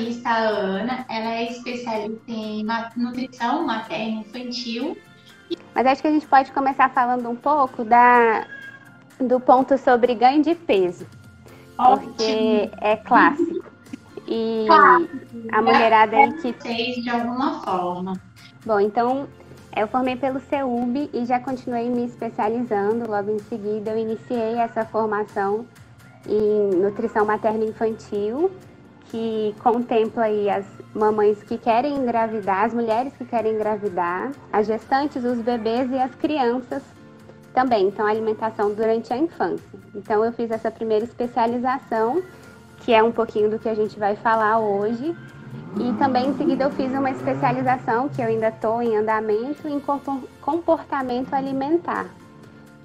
nutricionista, a Ana. Ela é especialista em nutrição materna infantil. Mas acho que a gente pode começar falando um pouco da, do ponto sobre ganho de peso. Ótimo. Porque é clássico. E a mulherada aí que. Fez de alguma forma. Bom, então eu formei pelo CEUB e já continuei me especializando. Logo em seguida, eu iniciei essa formação em nutrição materna infantil, que contempla aí as mamães que querem engravidar, as mulheres que querem engravidar, as gestantes, os bebês e as crianças também. Então, alimentação durante a infância. Então, eu fiz essa primeira especialização, que é um pouquinho do que a gente vai falar hoje. E também em seguida eu fiz uma especialização que eu ainda estou em andamento em comportamento alimentar,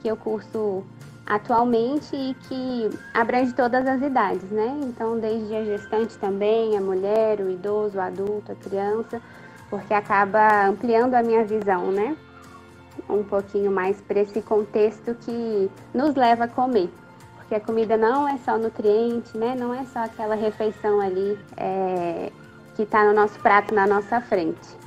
que eu curso atualmente e que abrange todas as idades, né? Então, desde a gestante também, a mulher, o idoso, o adulto, a criança, porque acaba ampliando a minha visão, né? Um pouquinho mais para esse contexto que nos leva a comer. Porque a comida não é só nutriente, né? Não é só aquela refeição ali é, que está no nosso prato, na nossa frente.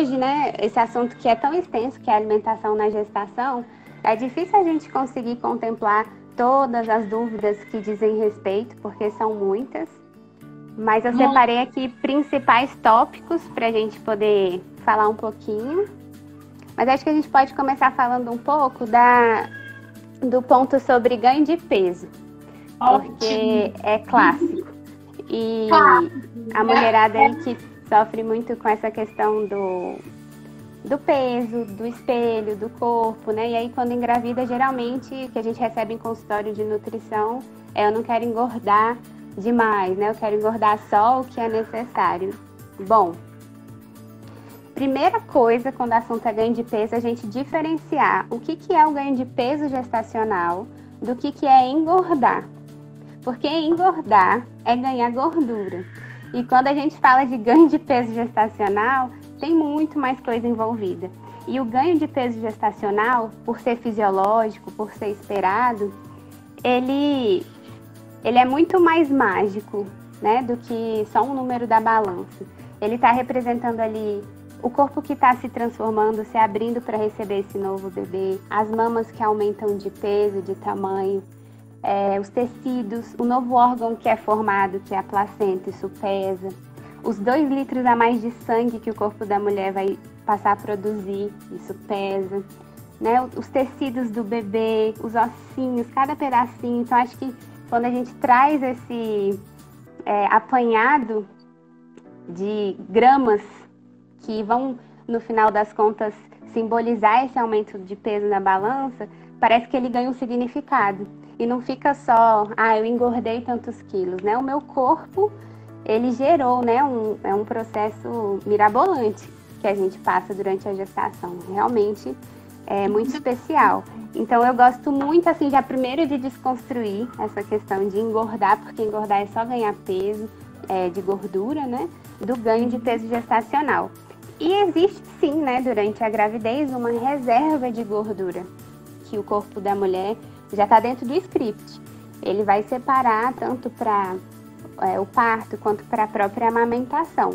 Hoje, né, esse assunto que é tão extenso, que é a alimentação na gestação, é difícil a gente conseguir contemplar todas as dúvidas que dizem respeito, porque são muitas. Mas eu separei aqui principais tópicos para a gente poder falar um pouquinho. Mas acho que a gente pode começar falando um pouco da, do ponto sobre ganho de peso. Ótimo. Porque é clássico. E a mulherada aí que sofre muito com essa questão do, do peso, do espelho, do corpo, né? E aí quando engravida, geralmente que a gente recebe em consultório de nutrição é eu não quero engordar demais, né? Eu quero engordar só o que é necessário. Bom, primeira coisa quando o assunto é ganho de peso, é a gente diferenciar o que, que é o ganho de peso gestacional do que, que é engordar. Porque engordar é ganhar gordura. E quando a gente fala de ganho de peso gestacional, tem muito mais coisa envolvida. E o ganho de peso gestacional, por ser fisiológico, por ser esperado, ele ele é muito mais mágico, né, do que só um número da balança. Ele está representando ali o corpo que está se transformando, se abrindo para receber esse novo bebê, as mamas que aumentam de peso, de tamanho, é, os tecidos, o novo órgão que é formado, que é a placenta, isso pesa, os dois litros a mais de sangue que o corpo da mulher vai passar a produzir, isso pesa, né? Os tecidos do bebê, os ossinhos, cada pedacinho. Então, acho que quando a gente traz esse é, apanhado de gramas que vão, no final das contas, simbolizar esse aumento de peso na balança, parece que ele ganha um significado. E não fica só, ah, eu engordei tantos quilos, né? O meu corpo, ele gerou, né? Um, é um processo mirabolante que a gente passa durante a gestação. Realmente é muito especial. Então eu gosto muito assim já primeiro de desconstruir essa questão de engordar, porque engordar é só ganhar peso é, de gordura, né? Do ganho de peso gestacional. E existe sim, né, durante a gravidez, uma reserva de gordura que o corpo da mulher já está dentro do script. Ele vai separar tanto para é, o parto quanto para a própria amamentação.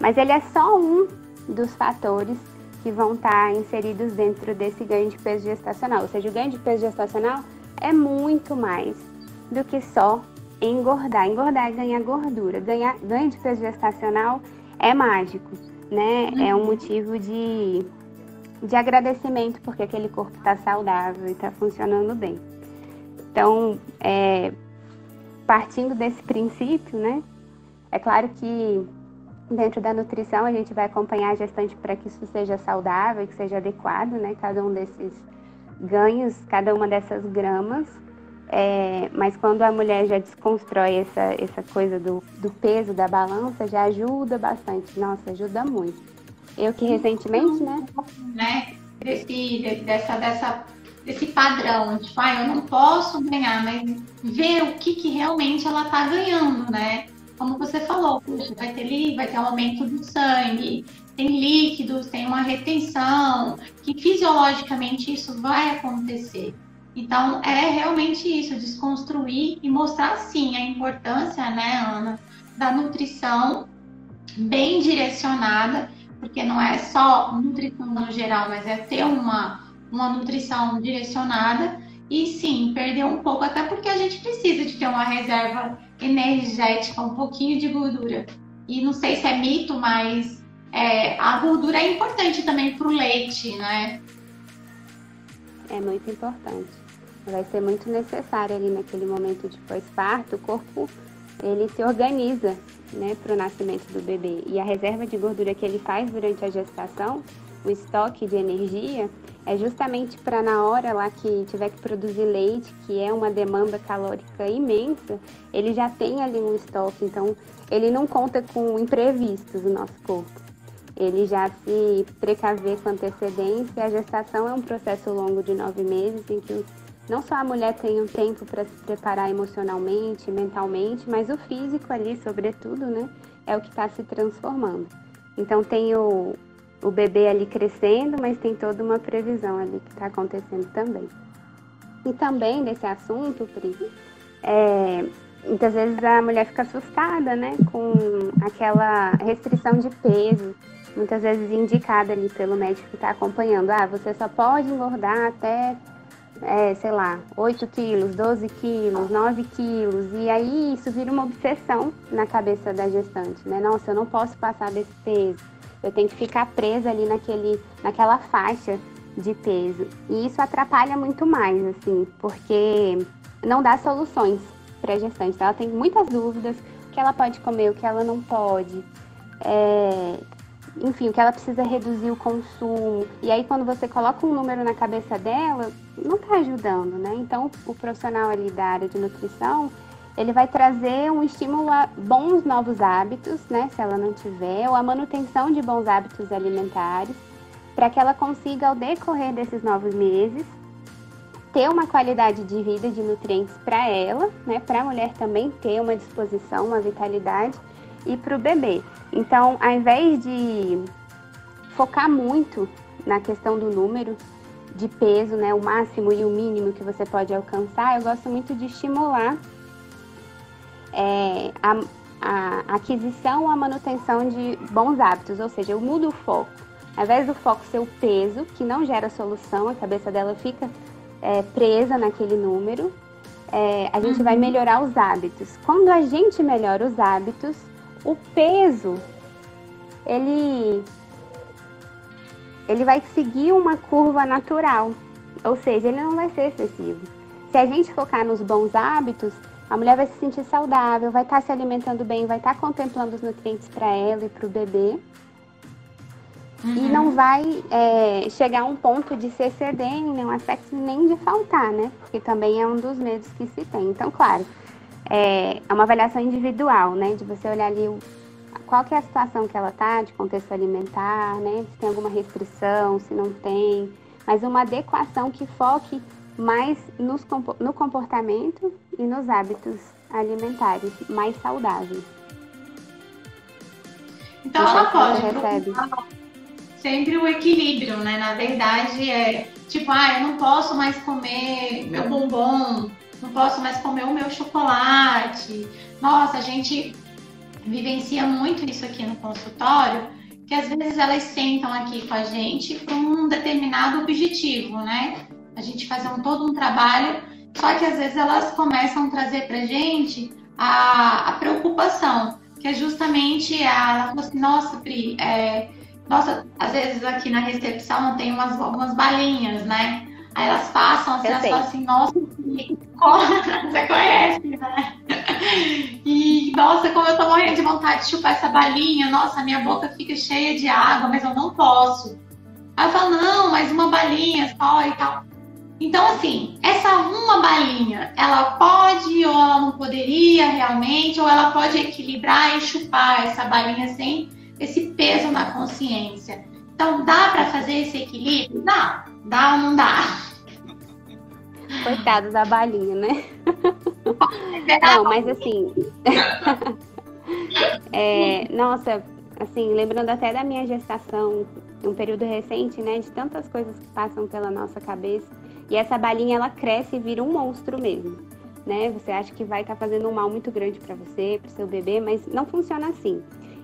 Mas ele é só um dos fatores que vão estar tá inseridos dentro desse ganho de peso gestacional. Ou seja, o ganho de peso gestacional é muito mais do que só engordar. Engordar é ganhar gordura. Ganhar, ganho de peso gestacional é mágico, né? Uhum. É um motivo de, de agradecimento porque aquele corpo está saudável e está funcionando bem. Então, é, partindo desse princípio, né? É claro que Dentro da nutrição, a gente vai acompanhar a gestante para que isso seja saudável, que seja adequado, né? Cada um desses ganhos, cada uma dessas gramas. É, mas quando a mulher já desconstrói essa, essa coisa do, do peso da balança, já ajuda bastante. Nossa, ajuda muito. Eu que recentemente, né? né? Desse, dessa, dessa, desse padrão, tipo, ah, eu não posso ganhar, mas ver o que, que realmente ela está ganhando, né? como você falou, puxa, vai ter vai ter um aumento do sangue, tem líquidos, tem uma retenção, que fisiologicamente isso vai acontecer. Então, é realmente isso, desconstruir e mostrar, sim, a importância, né, Ana, da nutrição bem direcionada, porque não é só nutrição no geral, mas é ter uma, uma nutrição direcionada e sim, perder um pouco, até porque a gente precisa de ter uma reserva energética, um pouquinho de gordura. E não sei se é mito, mas é, a gordura é importante também para o leite, né? É muito importante. Vai ser muito necessário ali naquele momento de pós-parto, o corpo ele se organiza né, para o nascimento do bebê. E a reserva de gordura que ele faz durante a gestação, o estoque de energia, é justamente para na hora lá que tiver que produzir leite, que é uma demanda calórica imensa, ele já tem ali um estoque, então ele não conta com imprevistos no nosso corpo. Ele já se precaver com antecedência. A gestação é um processo longo de nove meses em que não só a mulher tem um tempo para se preparar emocionalmente, mentalmente, mas o físico ali, sobretudo, né, é o que está se transformando. Então tem o, o bebê ali crescendo, mas tem toda uma previsão ali que está acontecendo também. E também nesse assunto, Pri, é, muitas vezes a mulher fica assustada, né, com aquela restrição de peso, muitas vezes indicada ali pelo médico que está acompanhando. Ah, você só pode engordar até é, sei lá, 8 quilos, 12 quilos, 9 quilos, e aí isso vira uma obsessão na cabeça da gestante, né? Nossa, eu não posso passar desse peso, eu tenho que ficar presa ali naquele, naquela faixa de peso. E isso atrapalha muito mais, assim, porque não dá soluções para a gestante. Ela tem muitas dúvidas, o que ela pode comer, o que ela não pode. É, enfim, que ela precisa reduzir o consumo. E aí, quando você coloca um número na cabeça dela, não está ajudando, né? Então, o profissional ali da área de nutrição, ele vai trazer um estímulo a bons novos hábitos, né? Se ela não tiver, ou a manutenção de bons hábitos alimentares, para que ela consiga, ao decorrer desses novos meses, ter uma qualidade de vida de nutrientes para ela, né? Para a mulher também ter uma disposição, uma vitalidade e para o bebê. Então, ao invés de focar muito na questão do número de peso, né, o máximo e o mínimo que você pode alcançar, eu gosto muito de estimular é, a, a aquisição ou a manutenção de bons hábitos, ou seja, eu mudo o foco. Ao invés do foco ser o peso, que não gera solução, a cabeça dela fica é, presa naquele número, é, a gente uhum. vai melhorar os hábitos. Quando a gente melhora os hábitos, o peso ele ele vai seguir uma curva natural, ou seja, ele não vai ser excessivo. Se a gente focar nos bons hábitos, a mulher vai se sentir saudável, vai estar se alimentando bem, vai estar contemplando os nutrientes para ela e para o bebê. Uhum. E não vai é, chegar a um ponto de se exceder em nenhum aspecto, nem de faltar, né? Porque também é um dos medos que se tem. Então, claro, é, é uma avaliação individual, né? De você olhar ali o, qual que é a situação que ela tá, de contexto alimentar, né? Se tem alguma restrição, se não tem. Mas uma adequação que foque mais nos, no comportamento e nos hábitos alimentares mais saudáveis. Então ela pode recebe. sempre o equilíbrio, né? Na verdade é tipo, ah, eu não posso mais comer meu bombom, não posso mais comer o meu chocolate. Nossa, a gente vivencia muito isso aqui no consultório, que às vezes elas sentam aqui com a gente para um determinado objetivo, né? A gente faz um, todo um trabalho, só que às vezes elas começam a trazer para gente a, a, preocupação, que é justamente a, assim, nossa, Pri, é, nossa, às vezes aqui na recepção tem umas, algumas balinhas, né? Aí elas passam, assim, elas falam assim, nossa, você conhece, né? E, nossa, como eu tô morrendo de vontade de chupar essa balinha, nossa, minha boca fica cheia de água, mas eu não posso. Aí eu falo, não, mas uma balinha só e tal. Então, assim, essa uma balinha, ela pode ou ela não poderia realmente, ou ela pode equilibrar e chupar essa balinha sem esse peso na consciência. Então, dá para fazer esse equilíbrio? Dá. Dá ou não dá? Coitado da balinha, né? Não, mas assim. é, nossa, assim, lembrando até da minha gestação, um período recente, né, de tantas coisas que passam pela nossa cabeça. E essa balinha ela cresce e vira um monstro mesmo, né? Você acha que vai estar tá fazendo um mal muito grande para você, para seu bebê, mas não funciona assim.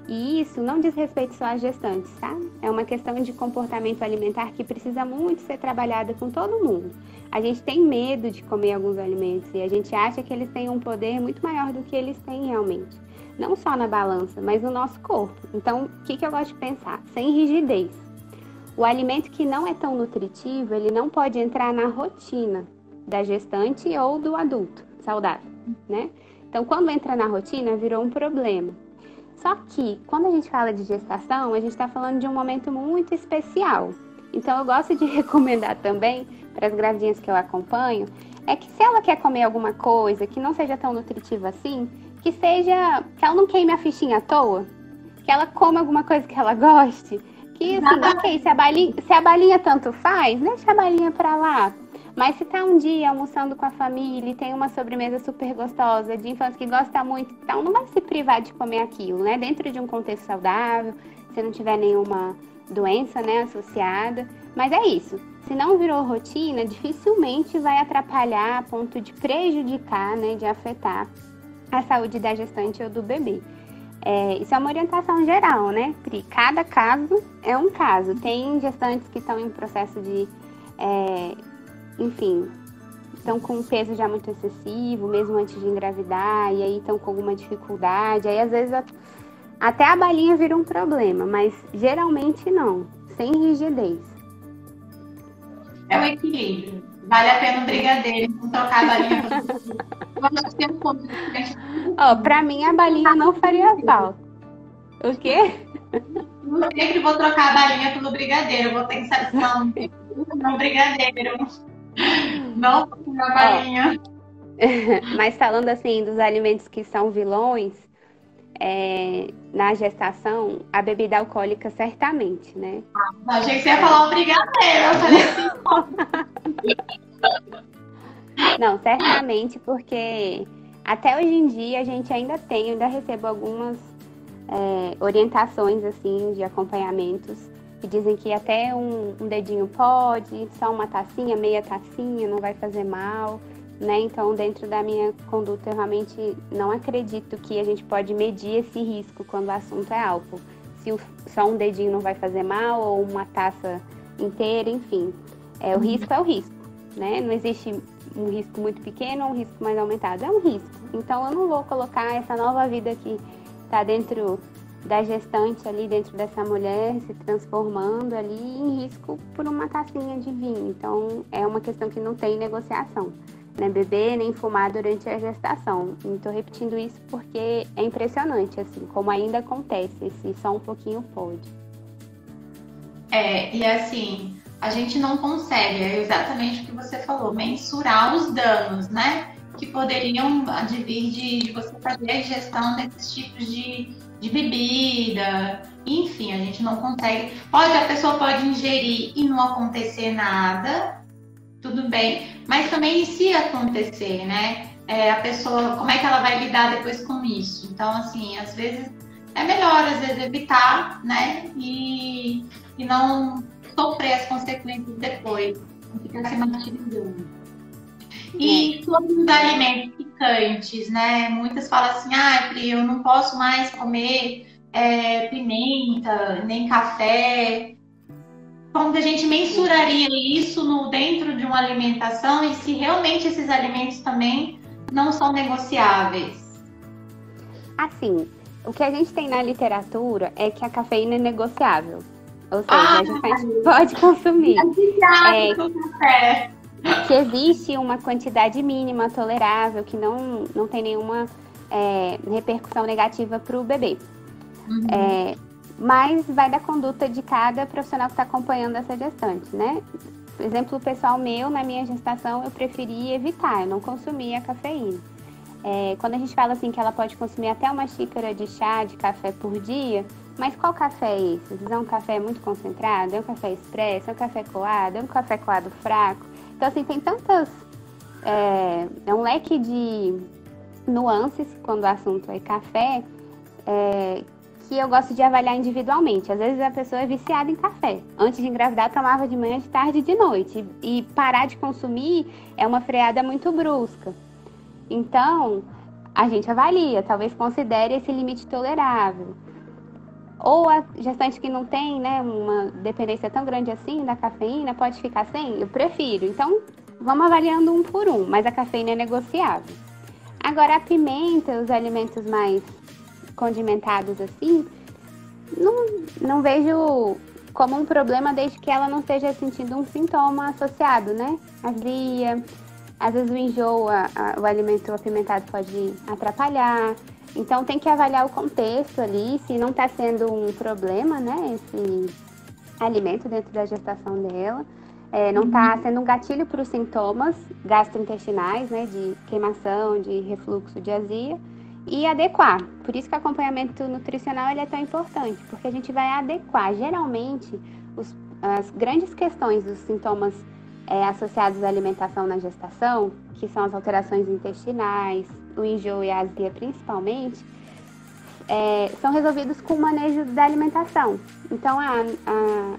E isso não diz respeito só às gestantes, tá? É uma questão de comportamento alimentar que precisa muito ser trabalhada com todo mundo. A gente tem medo de comer alguns alimentos e a gente acha que eles têm um poder muito maior do que eles têm realmente. Não só na balança, mas no nosso corpo. Então, o que, que eu gosto de pensar? Sem rigidez. O alimento que não é tão nutritivo, ele não pode entrar na rotina da gestante ou do adulto saudável, né? Então, quando entra na rotina, virou um problema. Só que, quando a gente fala de gestação, a gente está falando de um momento muito especial. Então, eu gosto de recomendar também para as gravidinhas que eu acompanho, é que se ela quer comer alguma coisa que não seja tão nutritiva assim, que seja. que ela não queime a fichinha à toa, que ela coma alguma coisa que ela goste. Que assim, ok, se a, balinha, se a balinha tanto faz, deixa a balinha pra lá. Mas se tá um dia almoçando com a família e tem uma sobremesa super gostosa de infância que gosta muito, então não vai se privar de comer aquilo, né? Dentro de um contexto saudável, se não tiver nenhuma doença, né, associada. Mas é isso. Se não virou rotina, dificilmente vai atrapalhar a ponto de prejudicar, né, de afetar a saúde da gestante ou do bebê. É, isso é uma orientação geral, né, Pri? Cada caso é um caso. Tem gestantes que estão em processo de é, enfim, estão com um peso já muito excessivo, mesmo antes de engravidar, e aí estão com alguma dificuldade. Aí às vezes até a balinha vira um problema, mas geralmente não, sem rigidez. É o equilíbrio. Vale a pena um brigadeiro, não trocar a balinha que um Ó, pra mim a balinha não faria falta. O quê? Eu sempre vou trocar a balinha pelo brigadeiro, vou pensar, não, não brigadeiro. Não, minha balinha. Mas falando assim dos alimentos que são vilões, é, na gestação, a bebida alcoólica certamente, né? Ah, achei que você ia falar o brigadeiro. Eu falei assim. Não, certamente, porque até hoje em dia a gente ainda tem, ainda recebo algumas é, orientações assim de acompanhamentos que dizem que até um, um, dedinho pode, só uma tacinha, meia tacinha, não vai fazer mal, né? Então, dentro da minha conduta, eu realmente não acredito que a gente pode medir esse risco quando o assunto é álcool. Se o, só um dedinho não vai fazer mal, ou uma taça inteira, enfim. É, o risco é o risco, né? Não existe um risco muito pequeno ou um risco mais aumentado, é um risco. Então, eu não vou colocar essa nova vida que está dentro da gestante ali dentro dessa mulher se transformando ali em risco por uma tacinha de vinho. Então é uma questão que não tem negociação, né? Beber nem fumar durante a gestação. Estou repetindo isso porque é impressionante, assim, como ainda acontece, esse só um pouquinho pode. É, e assim, a gente não consegue, é exatamente o que você falou, mensurar os danos, né? Que poderiam advir de, de você fazer a gestão desses tipos de de bebida, enfim, a gente não consegue. Pode, a pessoa pode ingerir e não acontecer nada, tudo bem, mas também se acontecer, né? É, a pessoa, como é que ela vai lidar depois com isso? Então, assim, às vezes é melhor, às vezes, evitar, né? E, e não sofrer as consequências depois, não ficar se martirizando. E sobre os alimentos picantes, né? Muitas falam assim, ah, Pri, eu não posso mais comer é, pimenta, nem café. Como que a gente mensuraria isso no, dentro de uma alimentação e se realmente esses alimentos também não são negociáveis? Assim, o que a gente tem na literatura é que a cafeína é negociável. Ou seja, ah, a gente pode consumir. É, café que existe uma quantidade mínima tolerável, que não, não tem nenhuma é, repercussão negativa para o bebê. Uhum. É, mas vai da conduta de cada profissional que está acompanhando essa gestante, né? Por exemplo, o pessoal meu, na minha gestação, eu preferi evitar, eu não consumia cafeína. É, quando a gente fala assim que ela pode consumir até uma xícara de chá, de café por dia, mas qual café é esse? É um café muito concentrado? É um café expresso? É um café coado? É um café coado fraco? Então, assim, tem tantas. É, é um leque de nuances quando o assunto é café, é, que eu gosto de avaliar individualmente. Às vezes a pessoa é viciada em café. Antes de engravidar, tomava de manhã, de tarde e de noite. E parar de consumir é uma freada muito brusca. Então, a gente avalia, talvez considere esse limite tolerável. Ou a gestante que não tem né, uma dependência tão grande assim da cafeína, pode ficar sem? Eu prefiro. Então, vamos avaliando um por um, mas a cafeína é negociável. Agora, a pimenta, os alimentos mais condimentados assim, não, não vejo como um problema desde que ela não esteja sentindo um sintoma associado, né? Azia, às vezes o enjoo, a, a, o alimento apimentado pode atrapalhar. Então tem que avaliar o contexto ali, se não está sendo um problema, né, esse alimento dentro da gestação dela. É, não está uhum. sendo um gatilho para os sintomas gastrointestinais, né, de queimação, de refluxo, de azia, e adequar. Por isso que o acompanhamento nutricional ele é tão importante, porque a gente vai adequar. Geralmente, os, as grandes questões dos sintomas é, associados à alimentação na gestação, que são as alterações intestinais, o enjoo e a azia principalmente, é, são resolvidos com o manejo da alimentação. Então, a, a,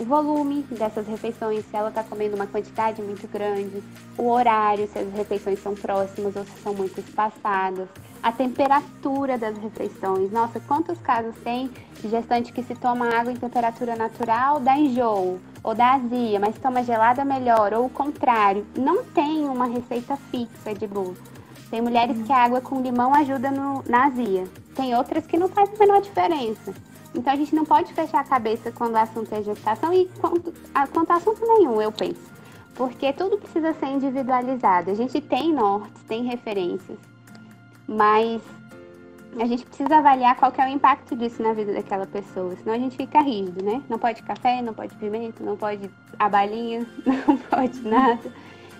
o volume dessas refeições, se ela está comendo uma quantidade muito grande, o horário, se as refeições são próximas ou se são muito espaçadas, a temperatura das refeições. Nossa, quantos casos tem de gestante que se toma água em temperatura natural, dá enjoo ou dá azia, mas toma gelada melhor, ou o contrário. Não tem uma receita fixa de bolo. Tem mulheres que a água com limão ajuda no, na azia. Tem outras que não faz a menor diferença. Então a gente não pode fechar a cabeça quando o assunto é gestação e quanto a, quanto a assunto nenhum, eu penso. Porque tudo precisa ser individualizado. A gente tem nortes, tem referências, mas a gente precisa avaliar qual que é o impacto disso na vida daquela pessoa, senão a gente fica rígido, né? Não pode café, não pode pimenta, não pode a balinha, não pode nada.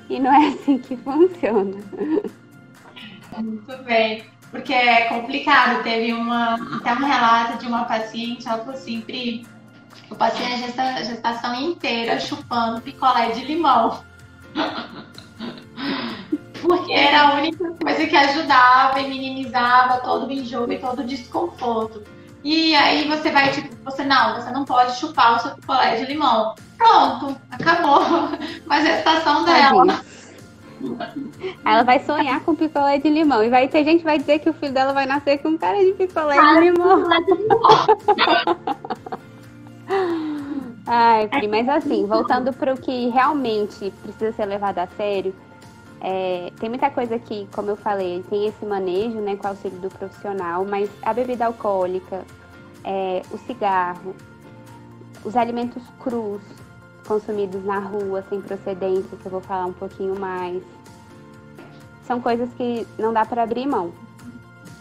E não é assim que funciona. Muito bem porque é complicado. Teve uma, até um relato de uma paciente, ela falou assim, Pri, eu passei a gesta, gestação inteira chupando picolé de limão. Porque era a única coisa que ajudava e minimizava todo o enjoo e todo o desconforto. E aí você vai, tipo, você não, você não pode chupar o seu picolé de limão. Pronto, acabou. Mas a gestação dela. Ela vai sonhar com picolé de limão. E vai ter gente que vai dizer que o filho dela vai nascer com cara de picolé de limão. Ai, mas assim, voltando para o que realmente precisa ser levado a sério, é, tem muita coisa que, como eu falei, tem esse manejo né, com o auxílio do profissional, mas a bebida alcoólica, é, o cigarro, os alimentos crus, consumidos na rua, sem procedência, que eu vou falar um pouquinho mais. São coisas que não dá para abrir mão.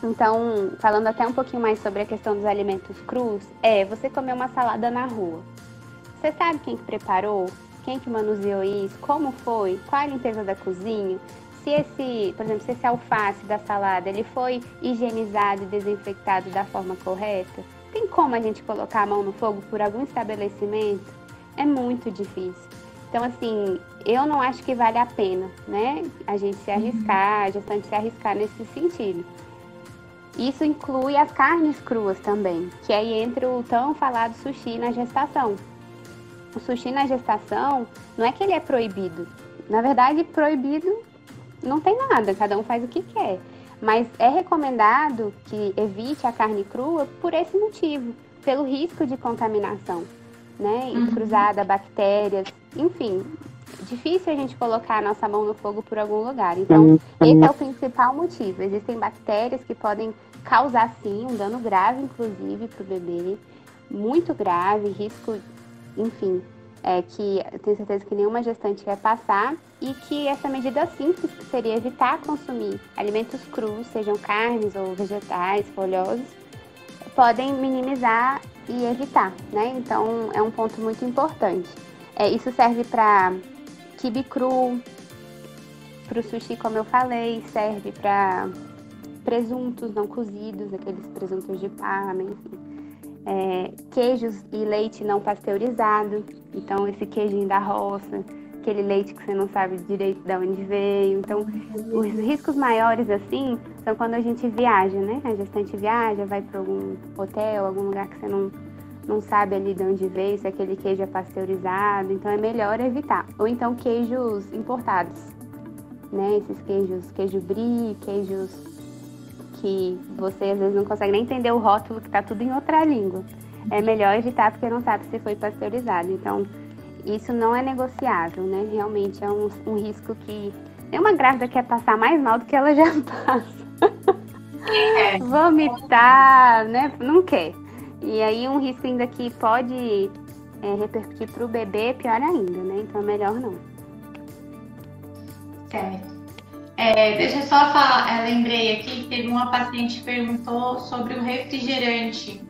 Então, falando até um pouquinho mais sobre a questão dos alimentos crus, é você comer uma salada na rua. Você sabe quem que preparou? Quem que manuseou isso? Como foi? Qual a limpeza da cozinha? Se esse, por exemplo, se esse alface da salada, ele foi higienizado e desinfectado da forma correta? Tem como a gente colocar a mão no fogo por algum estabelecimento? é muito difícil. Então, assim, eu não acho que vale a pena, né? A gente se arriscar, a gestante se arriscar nesse sentido. Isso inclui as carnes cruas também, que aí entra o tão falado sushi na gestação. O sushi na gestação não é que ele é proibido. Na verdade, proibido não tem nada, cada um faz o que quer. Mas é recomendado que evite a carne crua por esse motivo, pelo risco de contaminação né? Uhum. cruzada, bactérias, enfim. Difícil a gente colocar a nossa mão no fogo por algum lugar. Então, uhum. esse é o principal motivo. Existem bactérias que podem causar, sim, um dano grave, inclusive, para o bebê. Muito grave, risco, enfim, é, que eu tenho certeza que nenhuma gestante quer passar e que essa medida simples, que seria evitar consumir alimentos crus, sejam carnes ou vegetais, folhosos, podem minimizar e evitar, né? Então é um ponto muito importante. É, isso serve para kibe cru, para o sushi, como eu falei, serve para presuntos não cozidos, aqueles presuntos de parma, enfim. É, queijos e leite não pasteurizado, então esse queijinho da roça, aquele leite que você não sabe direito de onde veio. Então, os riscos maiores, assim, são quando a gente viaja, né? A gestante viaja, vai para algum hotel, algum lugar que você não, não sabe ali de onde veio, se aquele queijo é pasteurizado. Então, é melhor evitar. Ou então, queijos importados, né? Esses queijos, queijo brie, queijos que você às vezes não consegue nem entender o rótulo, que tá tudo em outra língua. É melhor evitar porque não sabe se foi pasteurizado. Então, isso não é negociável, né? Realmente é um, um risco que nenhuma grávida quer passar mais mal do que ela já passa. Vomitar, né? Não quer. E aí um risco ainda que pode é, repercutir para o bebê, pior ainda, né? Então é melhor não. Certo. É, deixa eu só falar, eu lembrei aqui que teve uma paciente que perguntou sobre o refrigerante.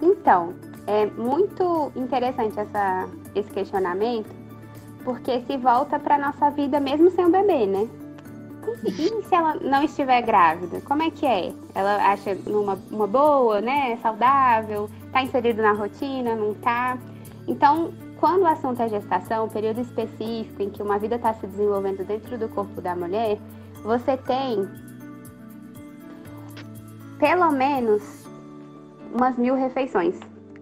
Então, é muito interessante essa, esse questionamento, porque se volta para nossa vida mesmo sem o bebê, né? E, se ela não estiver grávida? Como é que é? Ela acha uma, uma boa, né? Saudável? Tá inserido na rotina? Não tá? Então, quando o assunto é gestação, período específico em que uma vida está se desenvolvendo dentro do corpo da mulher, você tem pelo menos umas mil refeições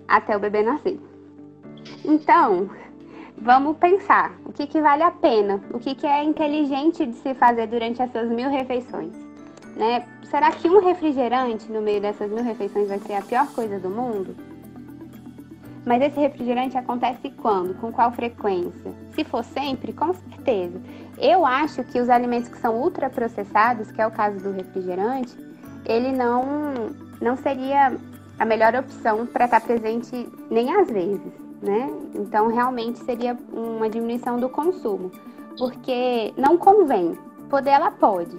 até o bebê nascer. Então, vamos pensar o que, que vale a pena, o que, que é inteligente de se fazer durante essas mil refeições. Né? Será que um refrigerante no meio dessas mil refeições vai ser a pior coisa do mundo? Mas esse refrigerante acontece quando? Com qual frequência? Se for sempre, com certeza. Eu acho que os alimentos que são ultraprocessados, que é o caso do refrigerante, ele não, não seria a melhor opção para estar tá presente nem às vezes, né? Então, realmente seria uma diminuição do consumo, porque não convém. Poder ela pode,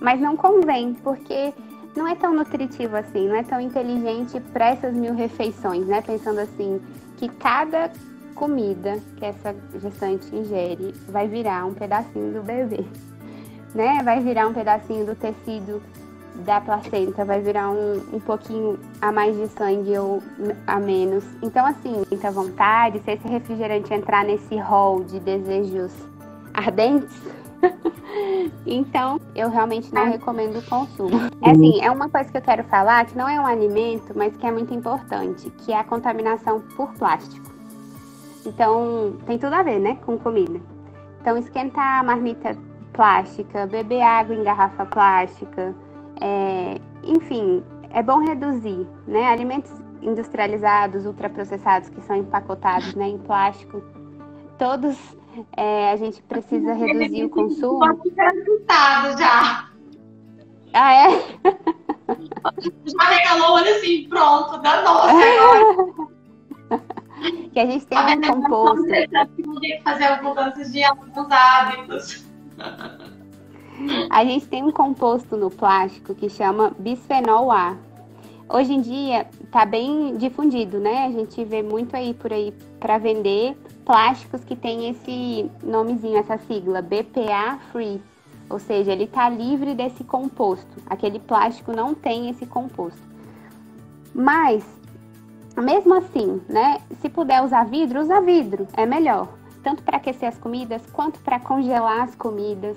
mas não convém, porque não é tão nutritivo assim, não é tão inteligente para essas mil refeições, né? Pensando assim, que cada comida que essa gestante ingere vai virar um pedacinho do bebê, né? Vai virar um pedacinho do tecido da placenta, vai virar um, um pouquinho a mais de sangue ou a menos. Então, assim, muita vontade, se esse refrigerante entrar nesse hall de desejos ardentes, então, eu realmente não recomendo o consumo. É assim, é uma coisa que eu quero falar que não é um alimento, mas que é muito importante, que é a contaminação por plástico. Então, tem tudo a ver, né, com comida. Então, esquentar a marmita plástica, beber água em garrafa plástica, é, enfim, é bom reduzir, né? Alimentos industrializados, ultraprocessados, que são empacotados né, em plástico, todos é, a gente precisa reduzir o consumo. Resultado já. Ah, é? Já regalou, olha assim, pronto, da nossa agora. que a gente tem um composto. Que fazer mudanças de alguns hábitos. A gente tem um composto no plástico que chama bisfenol A. Hoje em dia está bem difundido, né? A gente vê muito aí por aí para vender plásticos que tem esse nomezinho, essa sigla, BPA Free. Ou seja, ele está livre desse composto. Aquele plástico não tem esse composto. Mas, mesmo assim, né? Se puder usar vidro, usa vidro, é melhor. Tanto para aquecer as comidas, quanto para congelar as comidas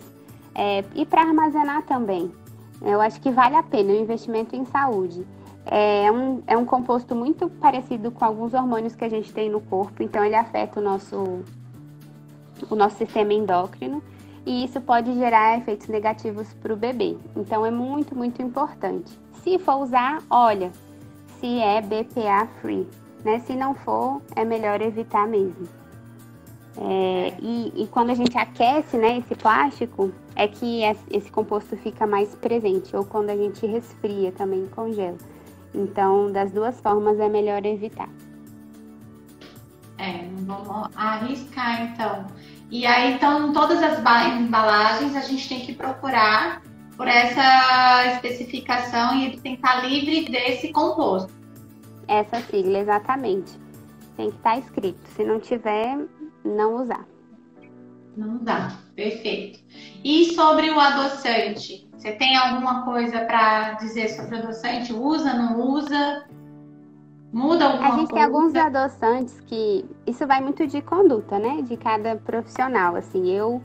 é, e para armazenar também. Eu acho que vale a pena o investimento em saúde. É um, é um composto muito parecido com alguns hormônios que a gente tem no corpo, então ele afeta o nosso, o nosso sistema endócrino e isso pode gerar efeitos negativos para o bebê. Então é muito, muito importante. Se for usar, olha se é BPA free, né? Se não for, é melhor evitar mesmo. É, e, e, quando a gente aquece né, esse plástico, é que esse composto fica mais presente, ou quando a gente resfria também congela. Então, das duas formas é melhor evitar. É, vamos arriscar então. E aí, então, todas as embalagens a gente tem que procurar por essa especificação e ele tem que estar livre desse composto. Essa sigla, exatamente. Tem que estar escrito. Se não tiver, não usar. Não dá, perfeito. E sobre o adoçante? Você tem alguma coisa para dizer sobre o adoçante? Usa, não usa? Muda alguma A gente coisa? tem alguns adoçantes que isso vai muito de conduta, né? De cada profissional. Assim, eu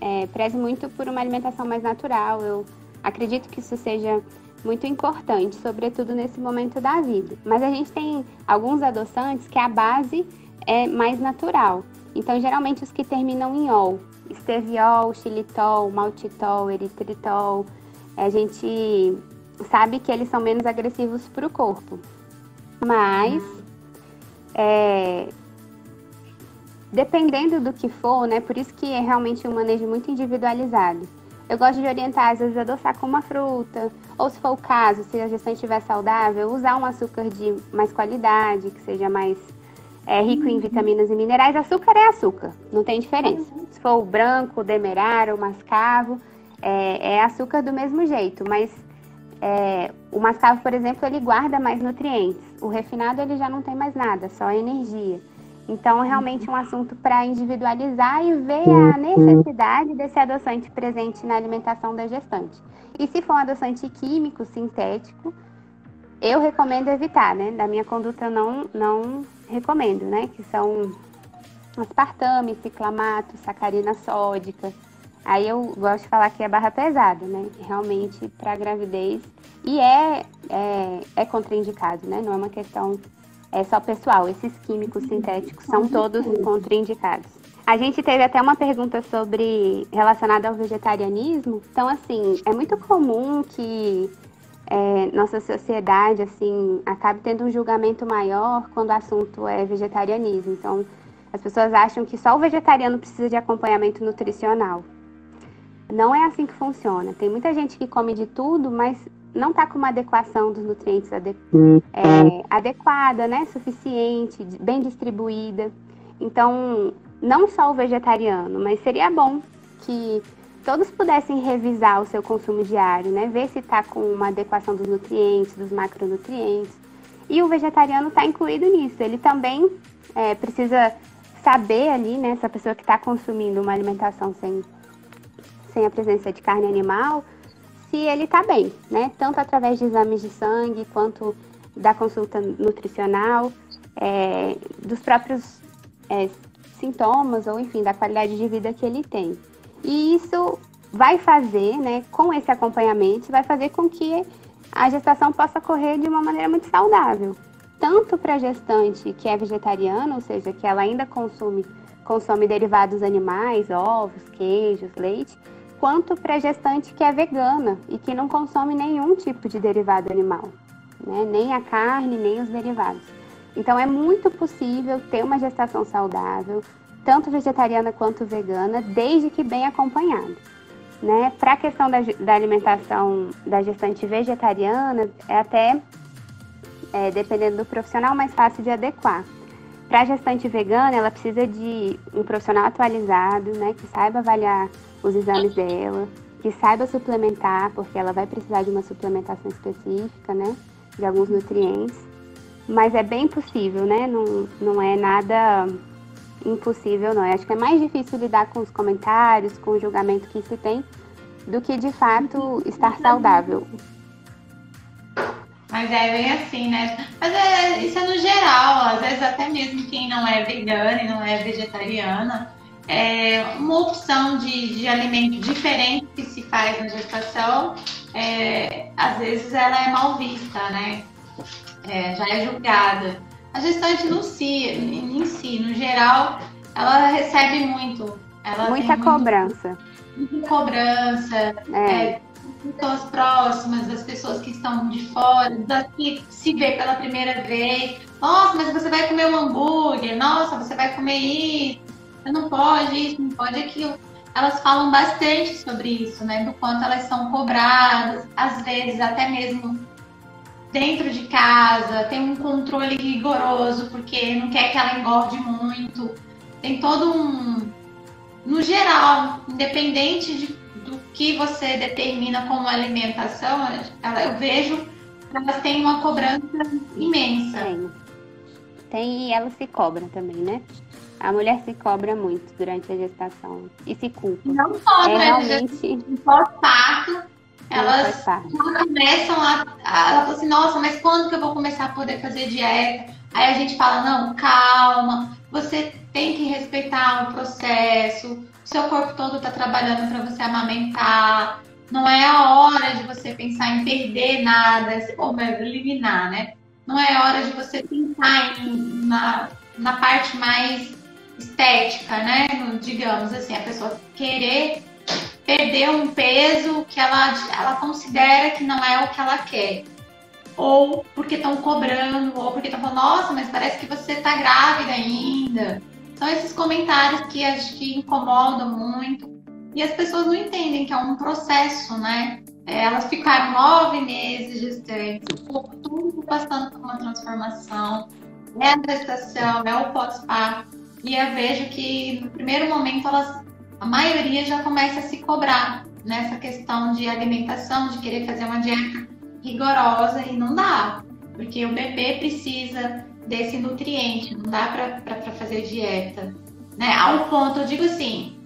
é, prezo muito por uma alimentação mais natural. Eu acredito que isso seja muito importante, sobretudo nesse momento da vida. Mas a gente tem alguns adoçantes que a base é mais natural. Então, geralmente os que terminam em ol, esteviol, xilitol, maltitol, eritritol, a gente sabe que eles são menos agressivos para o corpo. Mas, é, dependendo do que for, né? Por isso que é realmente um manejo muito individualizado. Eu gosto de orientar, às vezes, adoçar com uma fruta, ou se for o caso, se a gestante estiver saudável, usar um açúcar de mais qualidade, que seja mais é, rico em vitaminas e minerais. Açúcar é açúcar, não tem diferença. Se for o branco, o demerara, o mascavo, é, é açúcar do mesmo jeito, mas é, o mascavo, por exemplo, ele guarda mais nutrientes. O refinado ele já não tem mais nada, só energia. Então, realmente um assunto para individualizar e ver a necessidade desse adoçante presente na alimentação da gestante. E se for um adoçante químico, sintético, eu recomendo evitar, né? Da minha conduta, eu não, não recomendo, né? Que são aspartame, ciclamato, sacarina sódica. Aí eu gosto de falar que é barra pesada, né? Realmente para gravidez. E é, é, é contraindicado, né? Não é uma questão é só pessoal. Esses químicos sintéticos são todos contraindicados. A gente teve até uma pergunta sobre relacionada ao vegetarianismo. Então, assim, é muito comum que é, nossa sociedade assim acabe tendo um julgamento maior quando o assunto é vegetarianismo. Então, as pessoas acham que só o vegetariano precisa de acompanhamento nutricional. Não é assim que funciona. Tem muita gente que come de tudo, mas não está com uma adequação dos nutrientes ade é, adequada, né? Suficiente, bem distribuída. Então, não só o vegetariano, mas seria bom que todos pudessem revisar o seu consumo diário, né? Ver se está com uma adequação dos nutrientes, dos macronutrientes. E o vegetariano está incluído nisso. Ele também é, precisa saber ali, né? Essa pessoa que está consumindo uma alimentação sem, sem a presença de carne animal, se ele está bem, né? Tanto através de exames de sangue quanto da consulta nutricional, é, dos próprios é, sintomas ou enfim da qualidade de vida que ele tem. E isso vai fazer, né, com esse acompanhamento, vai fazer com que a gestação possa correr de uma maneira muito saudável. Tanto para a gestante que é vegetariana, ou seja, que ela ainda consome, consome derivados animais, ovos, queijos, leite, quanto para a gestante que é vegana e que não consome nenhum tipo de derivado animal, né? nem a carne, nem os derivados. Então é muito possível ter uma gestação saudável, tanto vegetariana quanto vegana, desde que bem acompanhada. Né? Para a questão da, da, alimentação da gestante vegetariana, é até, é, dependendo do profissional, mais fácil de adequar. Para a gestante vegana, ela precisa de um profissional atualizado, né, que saiba avaliar os exames dela, que saiba suplementar, porque ela vai precisar de uma suplementação específica, né, de alguns nutrientes. Mas é bem possível, né, não, não é nada impossível, não. Eu acho que é mais difícil lidar com os comentários, com o julgamento que se tem, do que de fato estar saudável. Mas é bem assim, né? Mas é, isso é no geral, às vezes até mesmo quem não é vegana e não é vegetariana, é uma opção de, de alimento diferente que se faz na gestação, é, às vezes ela é mal vista, né? É, já é julgada. A gestante no si, em si, no geral, ela recebe muito. Ela muita cobrança. Muita cobrança. É. É, pessoas próximas, das pessoas que estão de fora, das que se vê pela primeira vez. Nossa, mas você vai comer um hambúrguer. Nossa, você vai comer isso. Você não pode isso, não pode aquilo. Elas falam bastante sobre isso, né? Do quanto elas são cobradas, às vezes até mesmo dentro de casa, tem um controle rigoroso, porque não quer que ela engorde muito. Tem todo um. No geral, independente de, do que você determina como alimentação, ela, eu vejo que elas têm uma cobrança imensa. Tem. Tem e ela se cobra também, né? A mulher se cobra muito durante a gestação e se culpa. Não só é realmente... pós-parto, elas começam a, a. Ela fala assim, nossa, mas quando que eu vou começar a poder fazer dieta? Aí a gente fala, não, calma, você tem que respeitar o processo, seu corpo todo está trabalhando para você amamentar. Não é a hora de você pensar em perder nada, ou eliminar, né? Não é hora de você pensar em, na, na parte mais estética, né? Digamos assim, a pessoa querer perder um peso que ela, ela considera que não é o que ela quer. Ou porque estão cobrando, ou porque estão falando, nossa, mas parece que você está grávida ainda. São esses comentários que acho que incomodam muito. E as pessoas não entendem que é um processo, né? É, elas ficaram nove meses gestantes, o corpo tudo passando por uma transformação. É a gestação, é o pós-parto. E eu vejo que no primeiro momento elas, a maioria já começa a se cobrar nessa questão de alimentação, de querer fazer uma dieta rigorosa e não dá, porque o bebê precisa desse nutriente, não dá para fazer dieta. Né? Ao ponto, eu digo assim,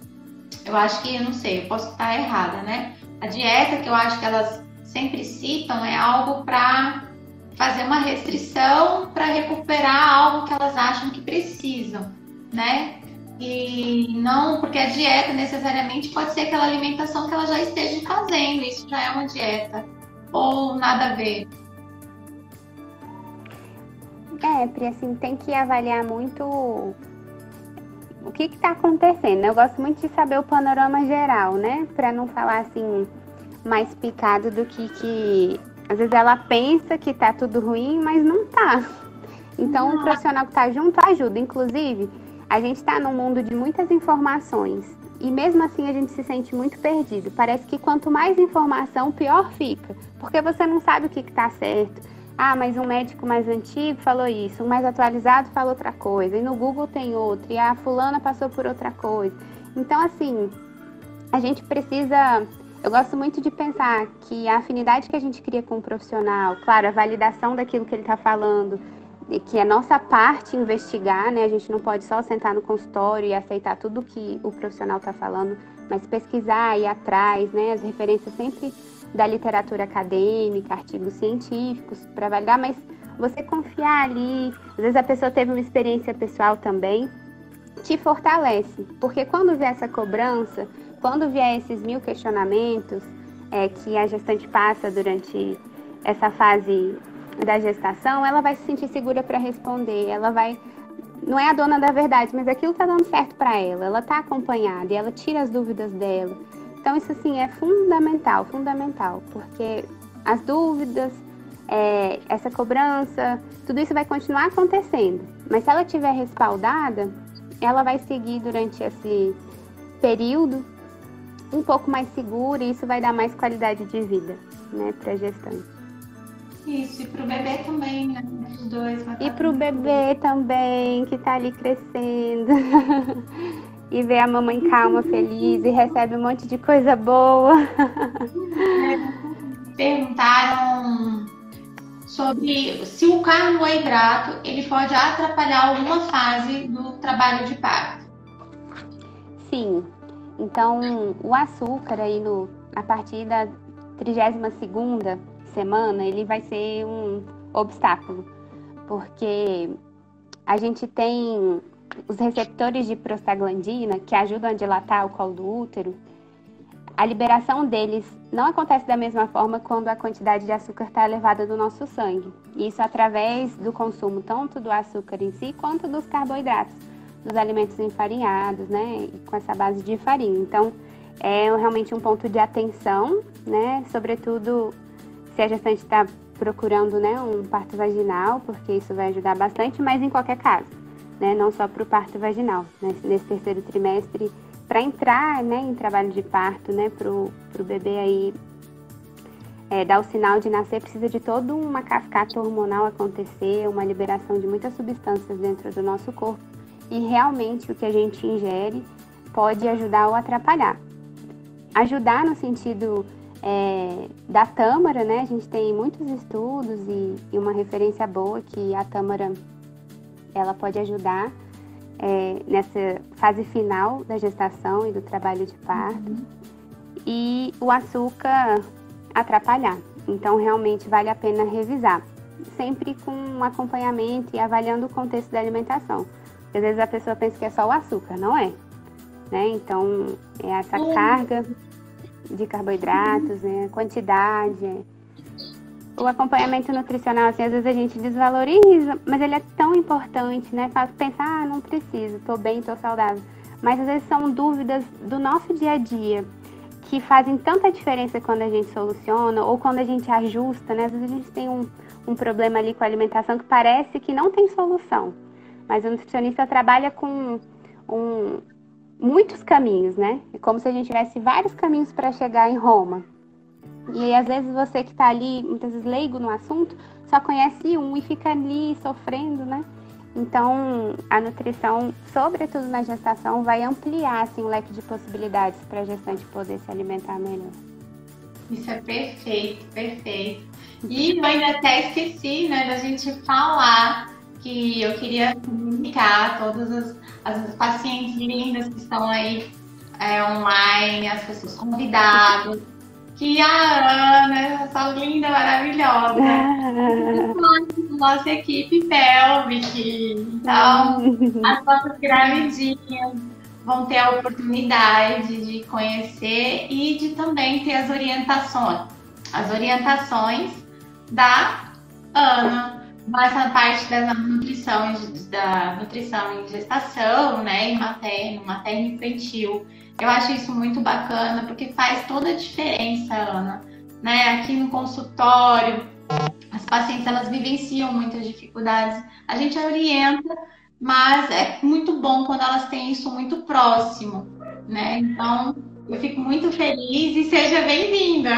eu acho que, eu não sei, eu posso estar errada, né? A dieta que eu acho que elas sempre citam é algo para fazer uma restrição para recuperar algo que elas acham que precisam, né? E não porque a dieta necessariamente pode ser aquela alimentação que ela já esteja fazendo, isso já é uma dieta, ou nada a ver. É, Pri, assim, tem que avaliar muito o que está acontecendo. Eu gosto muito de saber o panorama geral, né? Para não falar assim mais picado do que que às vezes ela pensa que tá tudo ruim, mas não tá. Então, o profissional que tá junto ajuda. Inclusive, a gente está num mundo de muitas informações e mesmo assim a gente se sente muito perdido. Parece que quanto mais informação, pior fica, porque você não sabe o que está certo ah, mas um médico mais antigo falou isso, um mais atualizado falou outra coisa, e no Google tem outro, e a fulana passou por outra coisa. Então, assim, a gente precisa. Eu gosto muito de pensar que a afinidade que a gente cria com o profissional, claro, a validação daquilo que ele está falando, que é nossa parte investigar, né? A gente não pode só sentar no consultório e aceitar tudo que o profissional está falando, mas pesquisar, ir atrás, né? As referências sempre da literatura acadêmica, artigos científicos para validar, mas você confiar ali, às vezes a pessoa teve uma experiência pessoal também, te fortalece, porque quando vier essa cobrança, quando vier esses mil questionamentos é, que a gestante passa durante essa fase da gestação, ela vai se sentir segura para responder, ela vai não é a dona da verdade, mas aquilo está dando certo para ela, ela está acompanhada e ela tira as dúvidas dela. Então, isso assim é fundamental, fundamental, porque as dúvidas, é, essa cobrança, tudo isso vai continuar acontecendo. Mas se ela estiver respaldada, ela vai seguir durante esse período um pouco mais segura e isso vai dar mais qualidade de vida, né, para a gestante. Isso, e para o bebê também, né? Os dois. E para o bebê também, que está ali crescendo. e vê a mamãe calma, feliz e recebe um monte de coisa boa. Perguntaram sobre se o carboidrato ele pode atrapalhar alguma fase do trabalho de parto. Sim. Então, o açúcar aí no a partir da 32 segunda semana, ele vai ser um obstáculo, porque a gente tem os receptores de prostaglandina, que ajudam a dilatar o colo do útero, a liberação deles não acontece da mesma forma quando a quantidade de açúcar está elevada no nosso sangue. Isso através do consumo tanto do açúcar em si quanto dos carboidratos, dos alimentos enfarinhados, né, com essa base de farinha. Então, é realmente um ponto de atenção, né, sobretudo se a gestante está procurando, né, um parto vaginal, porque isso vai ajudar bastante, mas em qualquer caso né, não só para o parto vaginal, né, nesse terceiro trimestre, para entrar né, em trabalho de parto, né, para o bebê aí é, dar o sinal de nascer, precisa de toda uma cascata hormonal acontecer, uma liberação de muitas substâncias dentro do nosso corpo, e realmente o que a gente ingere pode ajudar ou atrapalhar. Ajudar no sentido é, da tâmara, né? A gente tem muitos estudos e, e uma referência boa que a tâmara ela pode ajudar é, nessa fase final da gestação e do trabalho de parto. Uhum. E o açúcar atrapalhar. Então, realmente vale a pena revisar, sempre com um acompanhamento e avaliando o contexto da alimentação. Às vezes a pessoa pensa que é só o açúcar, não é? Né? Então, é essa carga de carboidratos, né? quantidade. O acompanhamento nutricional, assim, às vezes a gente desvaloriza, mas ele é tão importante, né? Faz pensar, ah, não preciso, tô bem, tô saudável. Mas às vezes são dúvidas do nosso dia a dia que fazem tanta diferença quando a gente soluciona ou quando a gente ajusta, né? Às vezes a gente tem um, um problema ali com a alimentação que parece que não tem solução. Mas o nutricionista trabalha com um, muitos caminhos, né? É como se a gente tivesse vários caminhos para chegar em Roma. E aí, às vezes você que está ali, muitas vezes leigo no assunto, só conhece um e fica ali sofrendo, né? Então, a nutrição, sobretudo na gestação, vai ampliar assim, o leque de possibilidades para a gestante poder se alimentar melhor. Isso é perfeito, perfeito. E ainda até esqueci né, da gente falar que eu queria comunicar a todas as, as pacientes lindas que estão aí é, online, as pessoas convidadas, que a Ana, essa linda, maravilhosa, nossa equipe Pelvic. Então, as nossas gravidinhas vão ter a oportunidade de conhecer e de também ter as orientações. As orientações da Ana, nessa parte da nutrição, da nutrição em gestação, né, em materno, materno infantil. Eu acho isso muito bacana, porque faz toda a diferença, Ana. Né? Aqui no consultório, as pacientes elas vivenciam muitas dificuldades. A gente orienta, mas é muito bom quando elas têm isso muito próximo, né? Então, eu fico muito feliz e seja bem-vinda.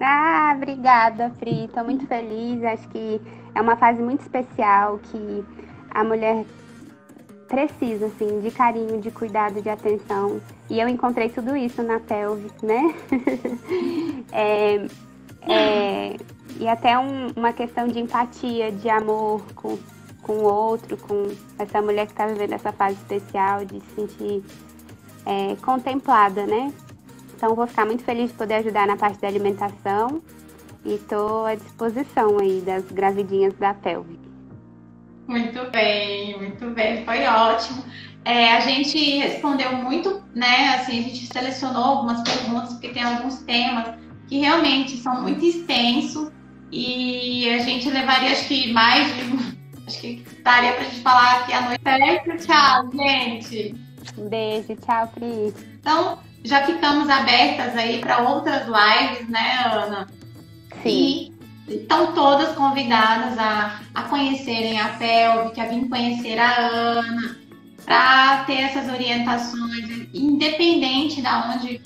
Ah, obrigada, Pri. Estou muito feliz. Acho que é uma fase muito especial que a mulher precisa, assim, de carinho, de cuidado, de atenção. E eu encontrei tudo isso na pelve, né? é, é, e até um, uma questão de empatia, de amor com, com o outro, com essa mulher que está vivendo essa fase especial, de se sentir é, contemplada, né? Então, vou ficar muito feliz de poder ajudar na parte da alimentação e estou à disposição aí das gravidinhas da pelve. Muito bem, muito bem, foi ótimo. É, a gente respondeu muito, né? Assim, a gente selecionou algumas perguntas, porque tem alguns temas que realmente são muito extensos e a gente levaria, acho que mais de. Acho que daria pra gente falar aqui a noite. Certo? Tchau, gente. Um beijo, tchau, Pri. Então, já ficamos abertas aí para outras lives, né, Ana? Sim. E estão todas convidadas a, a conhecerem a Pelvic, a vir conhecer a Ana, para ter essas orientações, independente da onde,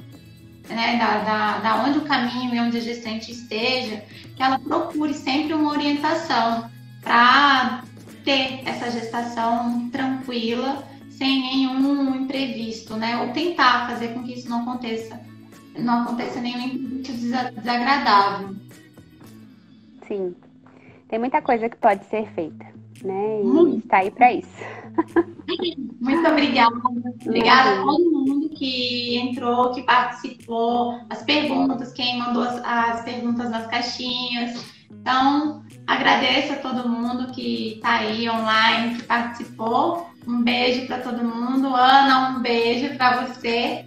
né, da, da, da onde o caminho e onde a gestante esteja, que ela procure sempre uma orientação para ter essa gestação tranquila, sem nenhum imprevisto, né? Ou tentar fazer com que isso não aconteça, não aconteça nenhum desagradável. Sim. Tem muita coisa que pode ser feita, né? E está aí para isso. Muito obrigada. Obrigada a todo mundo que entrou, que participou, as perguntas, quem mandou as, as perguntas nas caixinhas. Então, agradeço a todo mundo que está aí online, que participou. Um beijo para todo mundo. Ana, um beijo para você.